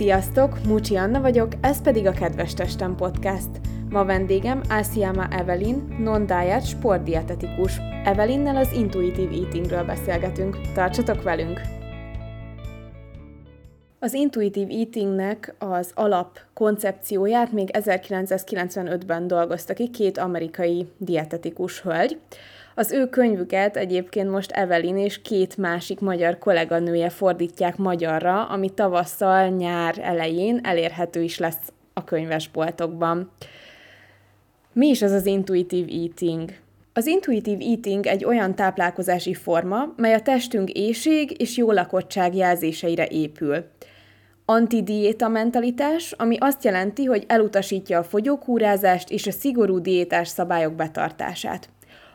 Sziasztok, Mucsi Anna vagyok, ez pedig a Kedves Testem Podcast. Ma vendégem Ásiama Evelyn, non-diet sportdietetikus. Evelynnel az Intuitive Eatingről beszélgetünk. Tartsatok velünk! Az Intuitive Eatingnek az alap koncepcióját még 1995-ben dolgozta ki két amerikai dietetikus hölgy. Az ő könyvüket egyébként most Evelyn és két másik magyar kolléganője fordítják magyarra, ami tavasszal, nyár elején elérhető is lesz a könyvesboltokban. Mi is az az intuitive eating? Az intuitive eating egy olyan táplálkozási forma, mely a testünk éjség és jó lakottság jelzéseire épül. Antidiéta mentalitás, ami azt jelenti, hogy elutasítja a fogyókúrázást és a szigorú diétás szabályok betartását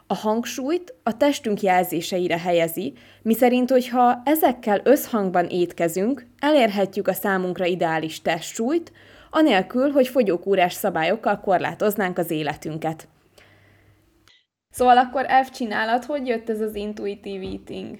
a hangsúlyt a testünk jelzéseire helyezi, miszerint, hogyha ezekkel összhangban étkezünk, elérhetjük a számunkra ideális testsúlyt, anélkül, hogy fogyókúrás szabályokkal korlátoznánk az életünket. Szóval akkor F csinálat, hogy jött ez az intuitív eating?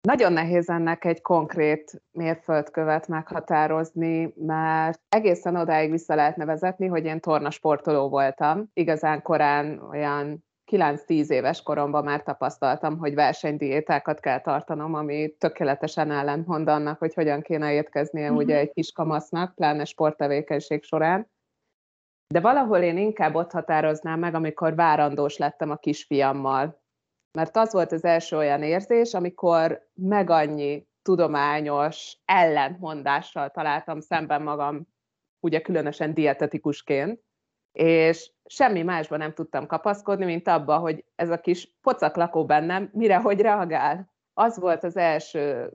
Nagyon nehéz ennek egy konkrét mérföldkövet meghatározni, mert egészen odáig vissza lehetne vezetni, hogy én tornasportoló voltam. Igazán korán olyan 9-10 éves koromban már tapasztaltam, hogy versenydiétákat kell tartanom, ami tökéletesen ellentmond annak, hogy hogyan kéne étkeznie mm-hmm. ugye egy kis kamasznak, pláne sporttevékenység során. De valahol én inkább ott határoznám meg, amikor várandós lettem a kisfiammal. Mert az volt az első olyan érzés, amikor meg annyi tudományos ellentmondással találtam szemben magam, ugye különösen dietetikusként, és semmi másban nem tudtam kapaszkodni, mint abba, hogy ez a kis pocak lakó bennem mire, hogy reagál. Az volt az első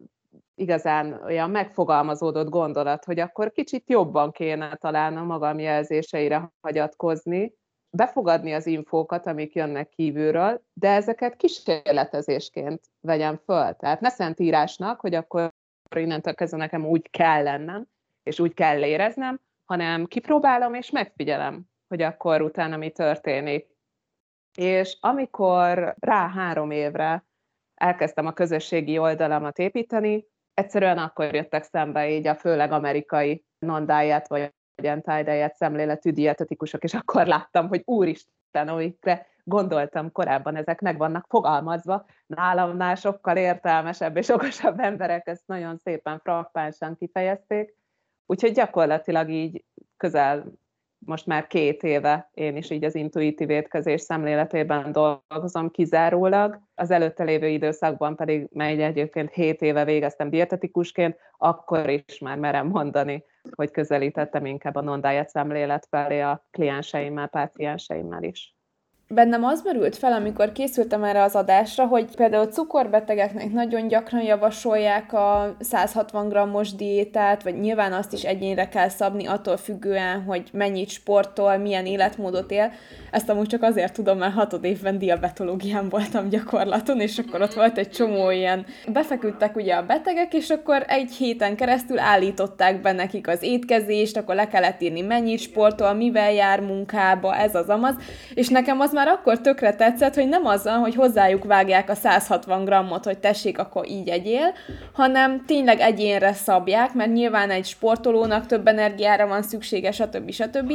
igazán olyan megfogalmazódott gondolat, hogy akkor kicsit jobban kéne talán a magam jelzéseire hagyatkozni, befogadni az infókat, amik jönnek kívülről, de ezeket kísérletezésként vegyem föl. Tehát ne szentírásnak, hogy akkor innentől kezdve nekem úgy kell lennem, és úgy kell éreznem, hanem kipróbálom és megfigyelem, hogy akkor utána mi történik. És amikor rá három évre elkezdtem a közösségi oldalamat építeni, egyszerűen akkor jöttek szembe így a főleg amerikai non-diet vagy anti-diet szemléletű dietetikusok, és akkor láttam, hogy úristen, amikre gondoltam korábban, ezek meg vannak fogalmazva, nálamnál sokkal értelmesebb és okosabb emberek ezt nagyon szépen frappánsan kifejezték, úgyhogy gyakorlatilag így közel most már két éve én is így az intuitív étkezés szemléletében dolgozom kizárólag. Az előtte lévő időszakban pedig, mely egyébként 7 éve végeztem dietetikusként, akkor is már merem mondani, hogy közelítettem inkább a non szemlélet felé a klienseimmel, pácienseimmel is bennem az merült fel, amikor készültem erre az adásra, hogy például cukorbetegeknek nagyon gyakran javasolják a 160 g-os diétát, vagy nyilván azt is egyénre kell szabni, attól függően, hogy mennyit sportol, milyen életmódot él. Ezt amúgy csak azért tudom, mert hatod évben diabetológián voltam gyakorlaton, és akkor ott volt egy csomó ilyen, befeküdtek ugye a betegek, és akkor egy héten keresztül állították be nekik az étkezést, akkor le kellett írni mennyit sportol, mivel jár munkába, ez az amaz, és nekem az már akkor tökre tetszett, hogy nem az van, hogy hozzájuk vágják a 160 grammot, hogy tessék, akkor így egyél, hanem tényleg egyénre szabják, mert nyilván egy sportolónak több energiára van szüksége, stb. stb.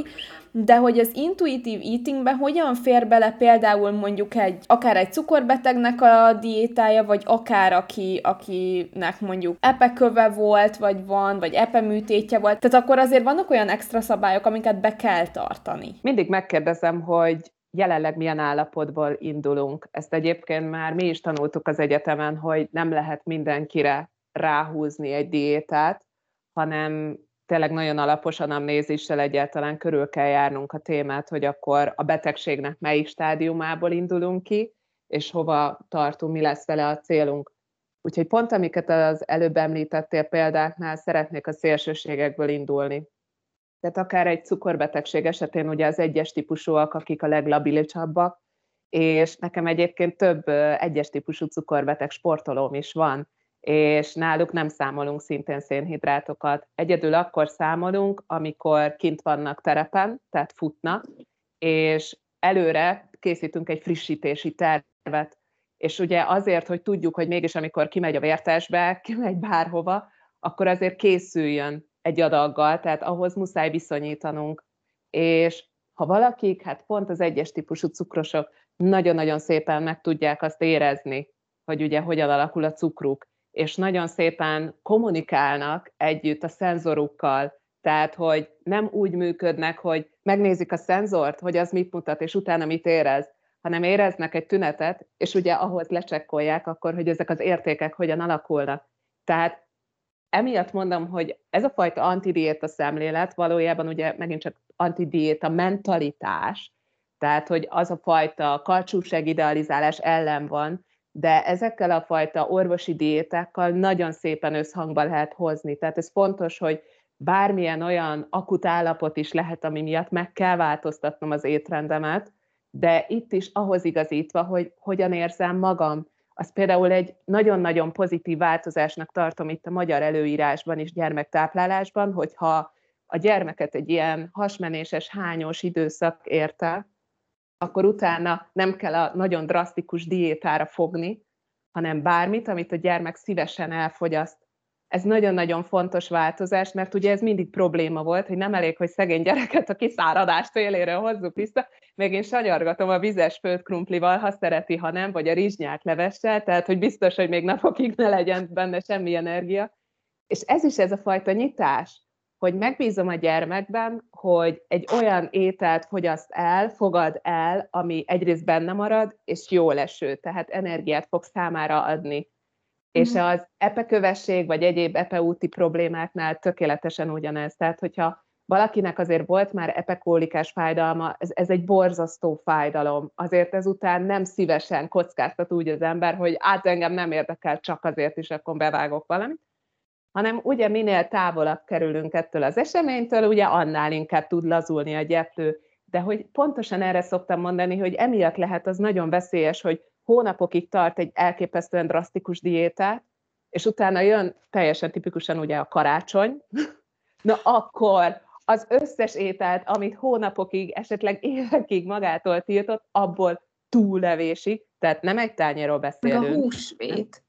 De hogy az intuitív eatingbe hogyan fér bele például mondjuk egy, akár egy cukorbetegnek a diétája, vagy akár aki, akinek mondjuk epeköve volt, vagy van, vagy epeműtétje volt. Tehát akkor azért vannak olyan extra szabályok, amiket be kell tartani. Mindig megkérdezem, hogy jelenleg milyen állapotból indulunk. Ezt egyébként már mi is tanultuk az egyetemen, hogy nem lehet mindenkire ráhúzni egy diétát, hanem tényleg nagyon alaposan amnézissel egyáltalán körül kell járnunk a témát, hogy akkor a betegségnek melyik stádiumából indulunk ki, és hova tartunk, mi lesz vele a célunk. Úgyhogy pont amiket az előbb említettél példáknál, szeretnék a szélsőségekből indulni. Tehát akár egy cukorbetegség esetén ugye az egyes típusúak, akik a leglabilisabbak, és nekem egyébként több egyes típusú cukorbeteg sportolóm is van, és náluk nem számolunk szintén szénhidrátokat. Egyedül akkor számolunk, amikor kint vannak terepen, tehát futnak, és előre készítünk egy frissítési tervet. És ugye azért, hogy tudjuk, hogy mégis amikor kimegy a vértesbe, kimegy bárhova, akkor azért készüljön egy adaggal, tehát ahhoz muszáj viszonyítanunk. És ha valakik, hát pont az egyes típusú cukrosok nagyon-nagyon szépen meg tudják azt érezni, hogy ugye hogyan alakul a cukruk, és nagyon szépen kommunikálnak együtt a szenzorukkal, tehát, hogy nem úgy működnek, hogy megnézik a szenzort, hogy az mit mutat, és utána mit érez, hanem éreznek egy tünetet, és ugye ahhoz lecsekkolják akkor, hogy ezek az értékek hogyan alakulnak. Tehát emiatt mondom, hogy ez a fajta antidiéta szemlélet valójában ugye megint csak antidiéta mentalitás, tehát, hogy az a fajta karcsúság idealizálás ellen van, de ezekkel a fajta orvosi diétákkal nagyon szépen összhangba lehet hozni. Tehát ez fontos, hogy bármilyen olyan akut állapot is lehet, ami miatt meg kell változtatnom az étrendemet, de itt is ahhoz igazítva, hogy hogyan érzem magam. Az például egy nagyon-nagyon pozitív változásnak tartom itt a magyar előírásban és gyermektáplálásban, hogyha a gyermeket egy ilyen hasmenéses, hányos időszak érte, akkor utána nem kell a nagyon drasztikus diétára fogni, hanem bármit, amit a gyermek szívesen elfogyaszt. Ez nagyon-nagyon fontos változás, mert ugye ez mindig probléma volt, hogy nem elég, hogy szegény gyereket a kiszáradást éléről hozzuk vissza, még én sanyargatom a vizes földkrumplival, ha szereti, ha nem, vagy a rizsnyák levessel, tehát hogy biztos, hogy még napokig ne legyen benne semmi energia. És ez is ez a fajta nyitás, hogy megbízom a gyermekben, hogy egy olyan ételt fogyaszt el, fogad el, ami egyrészt benne marad, és jó leső, tehát energiát fog számára adni. És az epekövesség, vagy egyéb epeúti problémáknál tökéletesen ugyanez. Tehát, hogyha valakinek azért volt már epekólikás fájdalma, ez, ez egy borzasztó fájdalom. Azért ezután nem szívesen kockáztat úgy az ember, hogy át engem nem érdekel, csak azért is akkor bevágok valamit hanem ugye minél távolabb kerülünk ettől az eseménytől, ugye annál inkább tud lazulni a gyeplő. De hogy pontosan erre szoktam mondani, hogy emiatt lehet az nagyon veszélyes, hogy hónapokig tart egy elképesztően drasztikus diétát, és utána jön teljesen tipikusan ugye a karácsony, na akkor az összes ételt, amit hónapokig, esetleg évekig magától tiltott, abból túllevésig, tehát nem egy tányéról beszélünk. Meg a húsvét.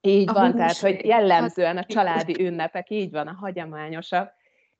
Így a van, tehát hogy jellemzően a családi ünnepek, így van, a hagyományosak,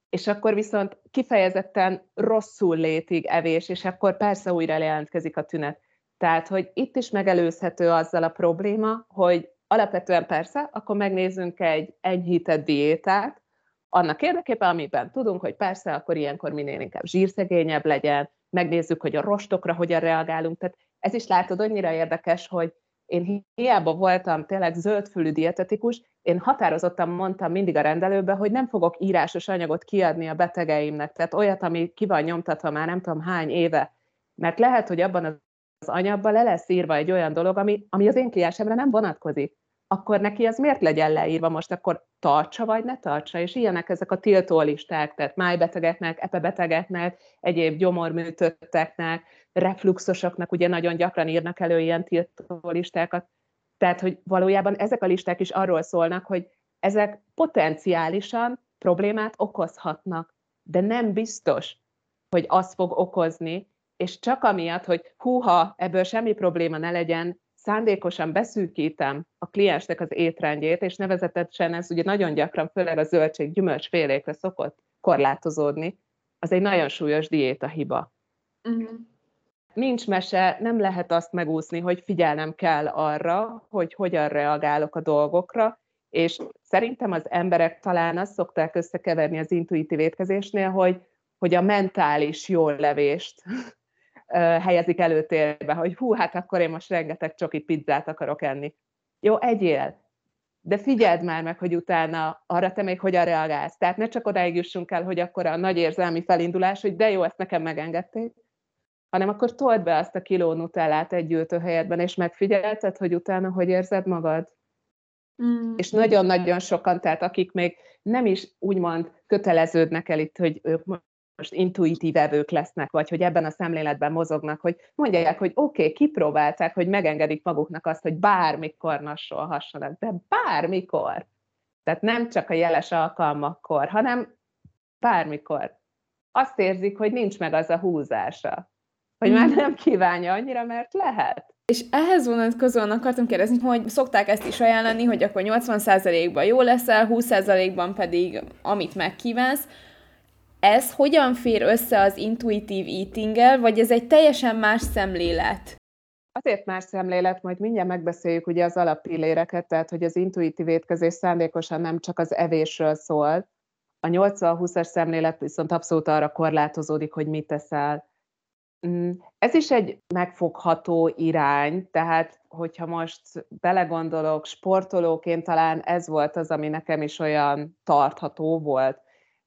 és akkor viszont kifejezetten rosszul létig evés, és akkor persze újra jelentkezik a tünet. Tehát, hogy itt is megelőzhető azzal a probléma, hogy alapvetően persze, akkor megnézzünk egy enyhített diétát, annak érdekében, amiben tudunk, hogy persze, akkor ilyenkor minél inkább zsírszegényebb legyen, megnézzük, hogy a rostokra hogyan reagálunk. Tehát ez is látod, annyira érdekes, hogy én hiába voltam tényleg zöldfülű dietetikus, én határozottan mondtam mindig a rendelőbe, hogy nem fogok írásos anyagot kiadni a betegeimnek, tehát olyat, ami ki van nyomtatva már nem tudom hány éve, mert lehet, hogy abban az anyagban le lesz írva egy olyan dolog, ami, ami az én kliensemre nem vonatkozik. Akkor neki ez miért legyen leírva most, akkor tartsa vagy ne tartsa, és ilyenek ezek a tiltólisták, tehát májbetegeknek, epebetegeknek, egyéb gyomorműtötteknek, refluxosoknak ugye nagyon gyakran írnak elő ilyen tiltó listákat. Tehát, hogy valójában ezek a listák is arról szólnak, hogy ezek potenciálisan problémát okozhatnak, de nem biztos, hogy az fog okozni, és csak amiatt, hogy húha, ebből semmi probléma ne legyen, szándékosan beszűkítem a kliensnek az étrendjét, és nevezetesen ez ugye nagyon gyakran, főleg a zöldség gyümölcsfélékre szokott korlátozódni, az egy nagyon súlyos diéta hiba. Uh-huh nincs mese, nem lehet azt megúszni, hogy figyelnem kell arra, hogy hogyan reagálok a dolgokra, és szerintem az emberek talán azt szokták összekeverni az intuitív étkezésnél, hogy, hogy a mentális jól levést helyezik előtérbe, hogy hú, hát akkor én most rengeteg csoki pizzát akarok enni. Jó, egyél, de figyeld már meg, hogy utána arra te még hogyan reagálsz. Tehát ne csak odáig jussunk el, hogy akkor a nagy érzelmi felindulás, hogy de jó, ezt nekem megengedték, hanem akkor told be azt a kiló nutellát egy gyűjtőhelyedben, és megfigyelted, hogy utána hogy érzed magad. Mm. És nagyon-nagyon sokan, tehát akik még nem is úgymond köteleződnek el itt, hogy ők most intuitív evők lesznek, vagy hogy ebben a szemléletben mozognak, hogy mondják, hogy oké, okay, kipróbálták, hogy megengedik maguknak azt, hogy bármikor nassolhassanak, de bármikor. Tehát nem csak a jeles alkalmakkor, hanem bármikor. Azt érzik, hogy nincs meg az a húzása hogy már nem kívánja annyira, mert lehet. És ehhez vonatkozóan akartam kérdezni, hogy szokták ezt is ajánlani, hogy akkor 80%-ban jó leszel, 20%-ban pedig amit megkívánsz. Ez hogyan fér össze az intuitív eating vagy ez egy teljesen más szemlélet? Azért más szemlélet, majd mindjárt megbeszéljük ugye az alappilléreket, tehát hogy az intuitív étkezés szándékosan nem csak az evésről szól. A 80-20-as szemlélet viszont abszolút arra korlátozódik, hogy mit teszel. Mm, ez is egy megfogható irány, tehát hogyha most belegondolok, sportolóként talán ez volt az, ami nekem is olyan tartható volt.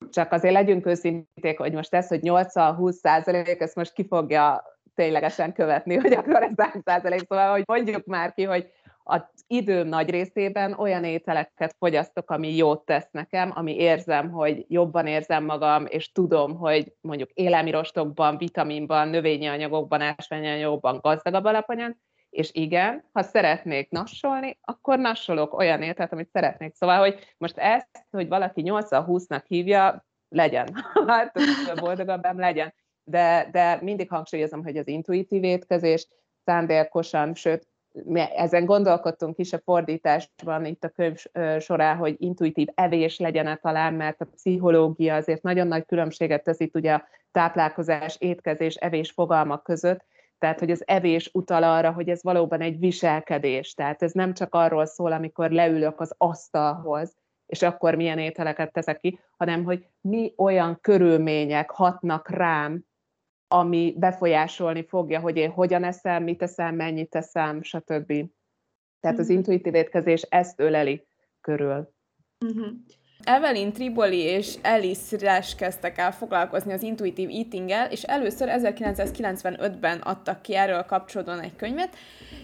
Csak azért legyünk őszinték, hogy most ez, hogy 80-20 százalék, ezt most ki fogja ténylegesen követni, hogy akkor ez 100 százalék. Szóval, hogy mondjuk már ki, hogy az időm nagy részében olyan ételeket fogyasztok, ami jót tesz nekem, ami érzem, hogy jobban érzem magam, és tudom, hogy mondjuk élelmirostokban, vitaminban, növényi anyagokban, ásványi anyagokban gazdagabb alapanyag, és igen, ha szeretnék nassolni, akkor nassolok olyan ételt, amit szeretnék. Szóval, hogy most ezt, hogy valaki 80-20-nak hívja, legyen. Hát, boldogabb legyen. De, de mindig hangsúlyozom, hogy az intuitív étkezés szándékosan, sőt, mi ezen gondolkodtunk is a fordításban itt a könyv során, hogy intuitív evés legyen-e talán, mert a pszichológia azért nagyon nagy különbséget tesz itt ugye a táplálkozás, étkezés, evés fogalmak között, tehát, hogy az evés utal arra, hogy ez valóban egy viselkedés. Tehát ez nem csak arról szól, amikor leülök az asztalhoz, és akkor milyen ételeket teszek ki, hanem hogy mi olyan körülmények hatnak rám, ami befolyásolni fogja, hogy én hogyan eszem, mit eszem, mennyit eszem, stb. Tehát az mhm. intuitív étkezés ezt öleli körül. Uh-huh. Evelyn Triboli és Alice Rash kezdtek el foglalkozni az intuitív eating és először 1995-ben adtak ki erről kapcsolódóan egy könyvet.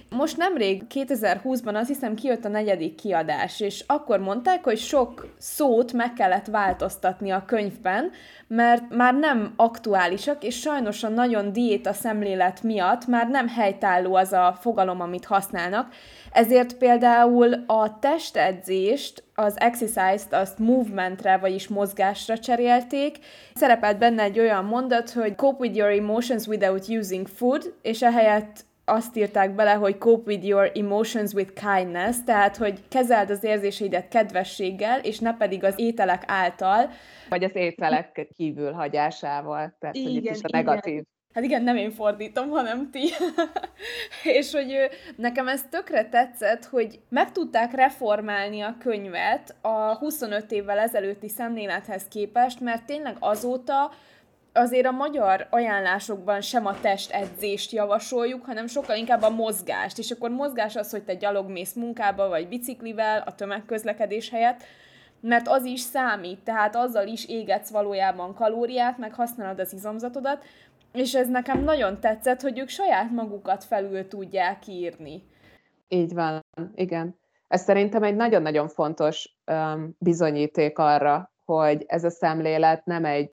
Most nemrég, 2020-ban azt hiszem kijött a negyedik kiadás, és akkor mondták, hogy sok szót meg kellett változtatni a könyvben, mert már nem aktuálisak, és sajnos a nagyon diéta szemlélet miatt már nem helytálló az a fogalom, amit használnak, ezért például a testedzést, az exercise-t, azt movementre, vagyis mozgásra cserélték. Szerepelt benne egy olyan mondat, hogy cope with your emotions without using food, és ehelyett azt írták bele, hogy cope with your emotions with kindness, tehát hogy kezeld az érzéseidet kedvességgel, és ne pedig az ételek által. Vagy az ételek kívül hagyásával, tehát igen, hogy itt is a negatív. Igen. Hát igen, nem én fordítom, hanem ti. és hogy nekem ez tökre tetszett, hogy meg tudták reformálni a könyvet a 25 évvel ezelőtti szemlélethez képest, mert tényleg azóta azért a magyar ajánlásokban sem a testedzést javasoljuk, hanem sokkal inkább a mozgást. És akkor mozgás az, hogy te gyalogmész munkába, vagy biciklivel a tömegközlekedés helyett, mert az is számít, tehát azzal is égetsz valójában kalóriát, meg használod az izomzatodat, és ez nekem nagyon tetszett, hogy ők saját magukat felül tudják írni. Így van, igen. Ez szerintem egy nagyon-nagyon fontos um, bizonyíték arra, hogy ez a szemlélet nem egy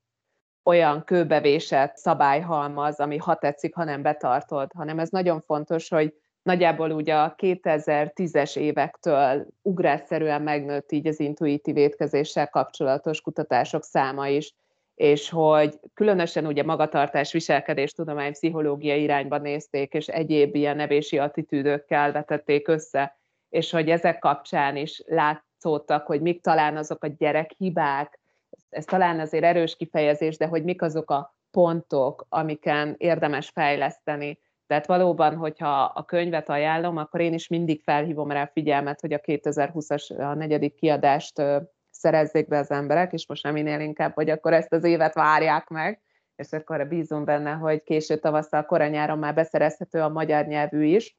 olyan kőbevésett szabályhalmaz, ami ha tetszik, ha nem betartod, hanem ez nagyon fontos, hogy nagyjából ugye a 2010-es évektől ugrásszerűen megnőtt így az intuitív étkezéssel kapcsolatos kutatások száma is, és hogy különösen ugye magatartás, viselkedés, tudomány, pszichológia irányba nézték, és egyéb ilyen nevési attitűdökkel vetették össze, és hogy ezek kapcsán is látszódtak, hogy mik talán azok a gyerekhibák, ez talán azért erős kifejezés, de hogy mik azok a pontok, amiken érdemes fejleszteni. Tehát valóban, hogyha a könyvet ajánlom, akkor én is mindig felhívom rá figyelmet, hogy a 2020-as a negyedik kiadást szerezzék be az emberek, és most nem minél inkább, hogy akkor ezt az évet várják meg, és akkor bízom benne, hogy késő tavasszal, korai nyáron már beszerezhető a magyar nyelvű is,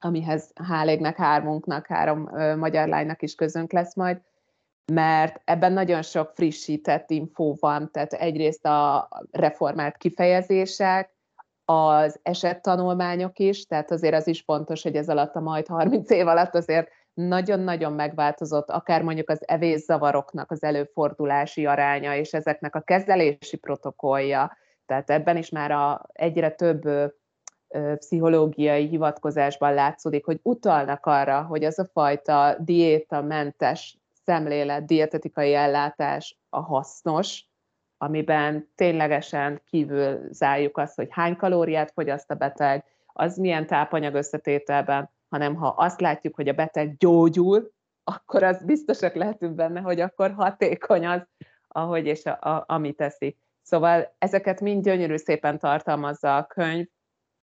amihez hálégnek, hármunknak, három ö, magyar lánynak is közünk lesz majd, mert ebben nagyon sok frissített infó van, tehát egyrészt a reformált kifejezések, az esettanulmányok is, tehát azért az is fontos, hogy ez alatt a majd 30 év alatt azért nagyon-nagyon megváltozott, akár mondjuk az evészavaroknak az előfordulási aránya, és ezeknek a kezelési protokollja. Tehát ebben is már a egyre több pszichológiai hivatkozásban látszódik, hogy utalnak arra, hogy az a fajta diétamentes szemlélet, dietetikai ellátás a hasznos, amiben ténylegesen kívül zárjuk azt, hogy hány kalóriát fogyaszt a beteg, az milyen tápanyag összetételben, hanem ha azt látjuk, hogy a beteg gyógyul, akkor az biztosak lehetünk benne, hogy akkor hatékony az, ahogy és a, a, ami teszi. Szóval ezeket mind gyönyörű szépen tartalmazza a könyv,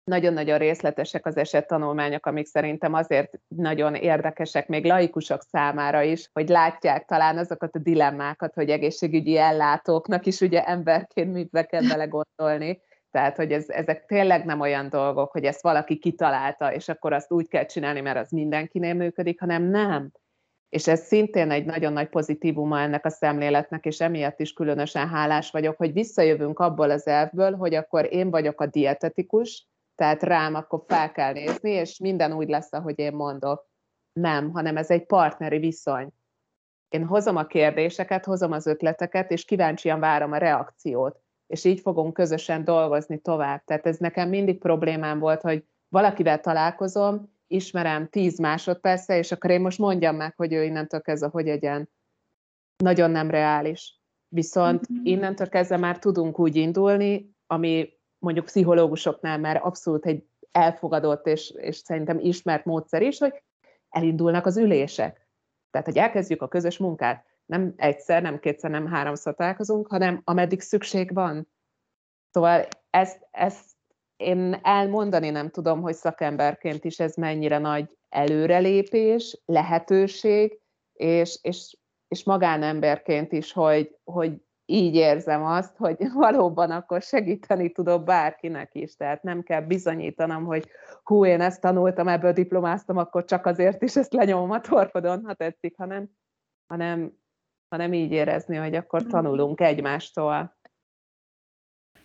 nagyon-nagyon részletesek az esettanulmányok, amik szerintem azért nagyon érdekesek, még laikusok számára is, hogy látják talán azokat a dilemmákat, hogy egészségügyi ellátóknak is ugye emberként mit be kell bele. Tehát, hogy ez, ezek tényleg nem olyan dolgok, hogy ezt valaki kitalálta, és akkor azt úgy kell csinálni, mert az mindenkinél működik, hanem nem. És ez szintén egy nagyon nagy pozitívuma ennek a szemléletnek, és emiatt is különösen hálás vagyok, hogy visszajövünk abból az elvből, hogy akkor én vagyok a dietetikus, tehát rám akkor fel kell nézni, és minden úgy lesz, ahogy én mondok. Nem, hanem ez egy partneri viszony. Én hozom a kérdéseket, hozom az ötleteket, és kíváncsian várom a reakciót. És így fogunk közösen dolgozni tovább. Tehát ez nekem mindig problémám volt, hogy valakivel találkozom, ismerem 10 másodperce, és akkor én most mondjam meg, hogy ő innentől kezdve hogy egyen. Nagyon nem reális. Viszont mm-hmm. innentől kezdve már tudunk úgy indulni, ami mondjuk pszichológusoknál már abszolút egy elfogadott és, és szerintem ismert módszer is, hogy elindulnak az ülések. Tehát, hogy elkezdjük a közös munkát. Nem egyszer, nem kétszer, nem háromszor találkozunk, hanem ameddig szükség van. Szóval ezt, ezt én elmondani nem tudom, hogy szakemberként is ez mennyire nagy előrelépés, lehetőség, és, és, és magánemberként is, hogy, hogy így érzem azt, hogy valóban akkor segíteni tudok bárkinek is. Tehát nem kell bizonyítanom, hogy hú, én ezt tanultam, ebből diplomáztam, akkor csak azért is ezt lenyomom a torkodon, ha tetszik, hanem, hanem, hanem így érezni, hogy akkor mm. tanulunk egymástól.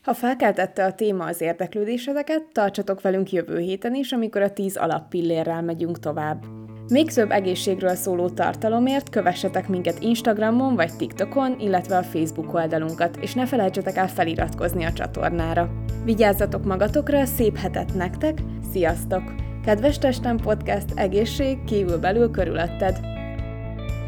Ha felkeltette a téma az érdeklődéseteket, tartsatok velünk jövő héten is, amikor a 10 alappillérrel megyünk tovább. Még több egészségről szóló tartalomért kövessetek minket Instagramon vagy TikTokon, illetve a Facebook oldalunkat, és ne felejtsetek el feliratkozni a csatornára. Vigyázzatok magatokra, szép hetet nektek, sziasztok! Kedves Testem Podcast, egészség kívül belül körülötted!